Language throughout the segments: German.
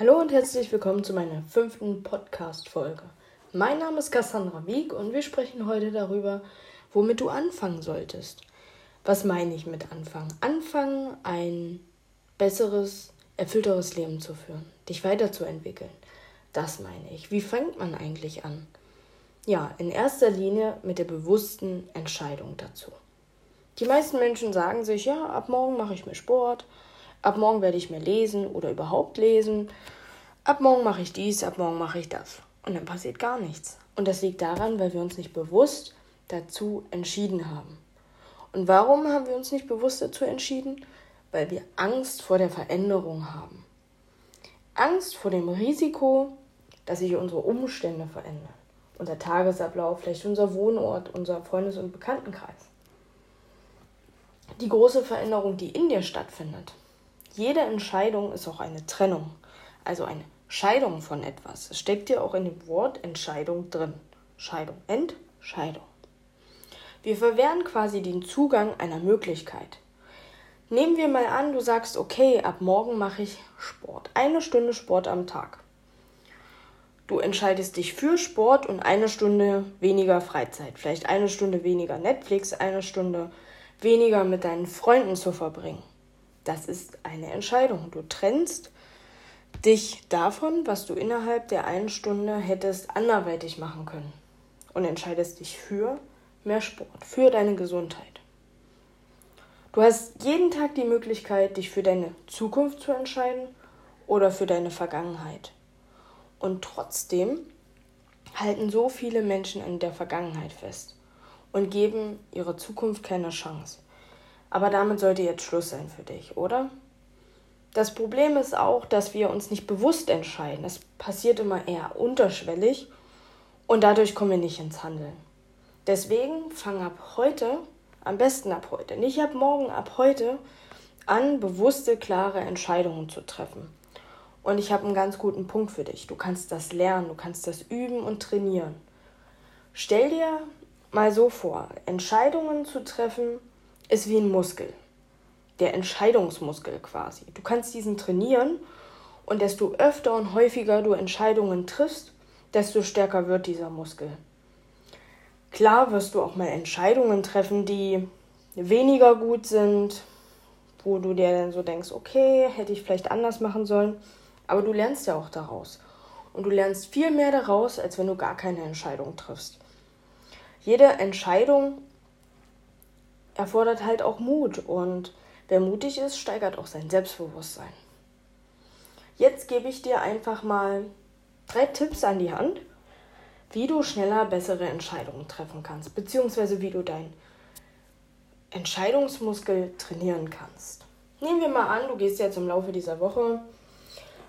Hallo und herzlich willkommen zu meiner fünften Podcast-Folge. Mein Name ist Cassandra Wieg und wir sprechen heute darüber, womit du anfangen solltest. Was meine ich mit anfangen? Anfangen, ein besseres, erfüllteres Leben zu führen, dich weiterzuentwickeln. Das meine ich. Wie fängt man eigentlich an? Ja, in erster Linie mit der bewussten Entscheidung dazu. Die meisten Menschen sagen sich, ja, ab morgen mache ich mir Sport, Ab morgen werde ich mehr lesen oder überhaupt lesen. Ab morgen mache ich dies, ab morgen mache ich das. Und dann passiert gar nichts. Und das liegt daran, weil wir uns nicht bewusst dazu entschieden haben. Und warum haben wir uns nicht bewusst dazu entschieden? Weil wir Angst vor der Veränderung haben. Angst vor dem Risiko, dass sich unsere Umstände verändern. Unser Tagesablauf, vielleicht unser Wohnort, unser Freundes- und Bekanntenkreis. Die große Veränderung, die in dir stattfindet, jede Entscheidung ist auch eine Trennung, also eine Scheidung von etwas. Es steckt ja auch in dem Wort Entscheidung drin. Scheidung, Entscheidung. Wir verwehren quasi den Zugang einer Möglichkeit. Nehmen wir mal an, du sagst, okay, ab morgen mache ich Sport. Eine Stunde Sport am Tag. Du entscheidest dich für Sport und eine Stunde weniger Freizeit. Vielleicht eine Stunde weniger Netflix, eine Stunde weniger mit deinen Freunden zu verbringen. Das ist eine Entscheidung. Du trennst dich davon, was du innerhalb der einen Stunde hättest anderweitig machen können. Und entscheidest dich für mehr Sport, für deine Gesundheit. Du hast jeden Tag die Möglichkeit, dich für deine Zukunft zu entscheiden oder für deine Vergangenheit. Und trotzdem halten so viele Menschen an der Vergangenheit fest und geben ihrer Zukunft keine Chance. Aber damit sollte jetzt Schluss sein für dich, oder? Das Problem ist auch, dass wir uns nicht bewusst entscheiden. Es passiert immer eher unterschwellig und dadurch kommen wir nicht ins Handeln. Deswegen fang ab heute, am besten ab heute, nicht ab morgen, ab heute an, bewusste, klare Entscheidungen zu treffen. Und ich habe einen ganz guten Punkt für dich. Du kannst das lernen, du kannst das üben und trainieren. Stell dir mal so vor, Entscheidungen zu treffen, ist wie ein Muskel. Der Entscheidungsmuskel quasi. Du kannst diesen trainieren und desto öfter und häufiger du Entscheidungen triffst, desto stärker wird dieser Muskel. Klar wirst du auch mal Entscheidungen treffen, die weniger gut sind, wo du dir dann so denkst, okay, hätte ich vielleicht anders machen sollen, aber du lernst ja auch daraus. Und du lernst viel mehr daraus, als wenn du gar keine Entscheidung triffst. Jede Entscheidung erfordert halt auch Mut und wer mutig ist, steigert auch sein Selbstbewusstsein. Jetzt gebe ich dir einfach mal drei Tipps an die Hand, wie du schneller bessere Entscheidungen treffen kannst, beziehungsweise wie du deinen Entscheidungsmuskel trainieren kannst. Nehmen wir mal an, du gehst jetzt im Laufe dieser Woche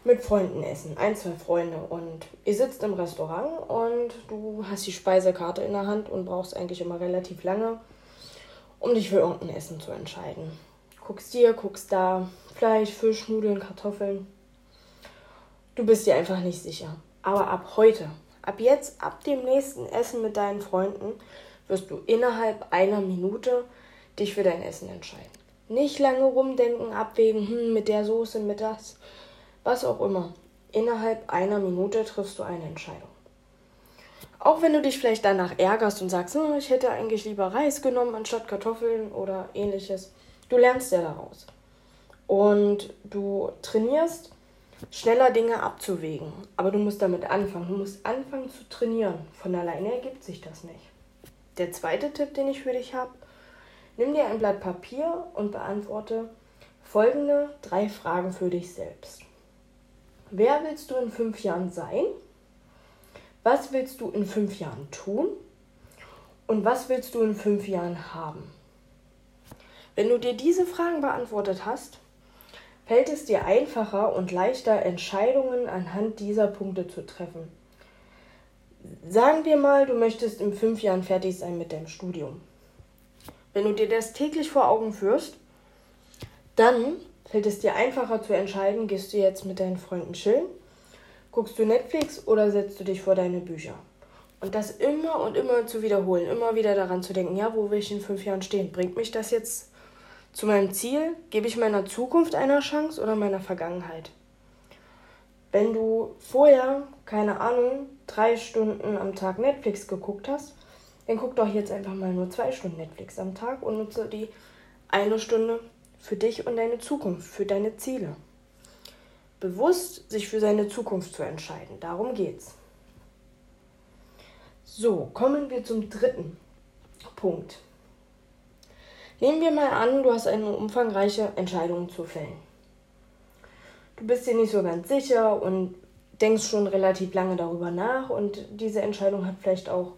mit Freunden essen, ein, zwei Freunde und ihr sitzt im Restaurant und du hast die Speisekarte in der Hand und brauchst eigentlich immer relativ lange, um dich für irgendein Essen zu entscheiden. Guckst hier, guckst da, Fleisch, Fisch, Nudeln, Kartoffeln. Du bist dir einfach nicht sicher. Aber ab heute, ab jetzt, ab dem nächsten Essen mit deinen Freunden, wirst du innerhalb einer Minute dich für dein Essen entscheiden. Nicht lange rumdenken, abwägen, hm, mit der Soße, mit das, was auch immer. Innerhalb einer Minute triffst du eine Entscheidung. Auch wenn du dich vielleicht danach ärgerst und sagst, oh, ich hätte eigentlich lieber Reis genommen anstatt Kartoffeln oder ähnliches, du lernst ja daraus. Und du trainierst, schneller Dinge abzuwägen. Aber du musst damit anfangen. Du musst anfangen zu trainieren. Von alleine ergibt sich das nicht. Der zweite Tipp, den ich für dich habe, nimm dir ein Blatt Papier und beantworte folgende drei Fragen für dich selbst. Wer willst du in fünf Jahren sein? Was willst du in fünf Jahren tun? Und was willst du in fünf Jahren haben? Wenn du dir diese Fragen beantwortet hast, fällt es dir einfacher und leichter, Entscheidungen anhand dieser Punkte zu treffen. Sagen wir mal, du möchtest in fünf Jahren fertig sein mit deinem Studium. Wenn du dir das täglich vor Augen führst, dann fällt es dir einfacher zu entscheiden, gehst du jetzt mit deinen Freunden chillen Guckst du Netflix oder setzt du dich vor deine Bücher? Und das immer und immer zu wiederholen, immer wieder daran zu denken, ja, wo will ich in fünf Jahren stehen? Bringt mich das jetzt zu meinem Ziel? Gebe ich meiner Zukunft eine Chance oder meiner Vergangenheit? Wenn du vorher, keine Ahnung, drei Stunden am Tag Netflix geguckt hast, dann guck doch jetzt einfach mal nur zwei Stunden Netflix am Tag und nutze die eine Stunde für dich und deine Zukunft, für deine Ziele. Bewusst sich für seine Zukunft zu entscheiden, darum geht's. So, kommen wir zum dritten Punkt. Nehmen wir mal an, du hast eine umfangreiche Entscheidung zu fällen. Du bist dir nicht so ganz sicher und denkst schon relativ lange darüber nach und diese Entscheidung hat vielleicht auch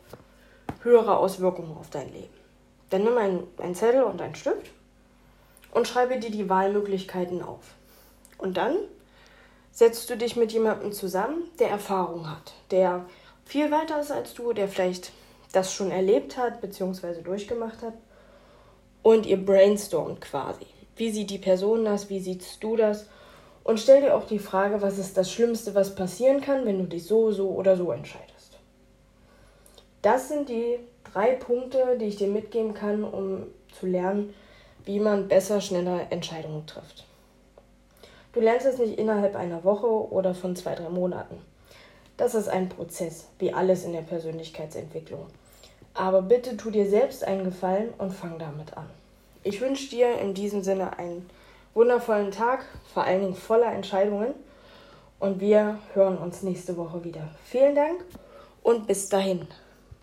höhere Auswirkungen auf dein Leben. Dann nimm einen, Zettel und einen Stift und schreibe dir die Wahlmöglichkeiten auf. Und dann setzt du dich mit jemandem zusammen, der Erfahrung hat, der viel weiter ist als du, der vielleicht das schon erlebt hat bzw. durchgemacht hat. Und ihr brainstormt quasi. Wie sieht die Person das? Wie siehst du das? Und stell dir auch die Frage, was ist das Schlimmste, was passieren kann, wenn du dich so, so oder so entscheidest. Das sind die drei Punkte, die ich dir mitgeben kann, um zu lernen, wie man besser, schneller Entscheidungen trifft. Du lernst es nicht innerhalb einer Woche oder von zwei, drei Monaten. Das ist ein Prozess, wie alles in der Persönlichkeitsentwicklung. Aber bitte tu dir selbst einen Gefallen und fang damit an. Ich wünsche dir in diesem Sinne einen wundervollen Tag, vor allen Dingen voller Entscheidungen. Und wir hören uns nächste Woche wieder. Vielen Dank und bis dahin.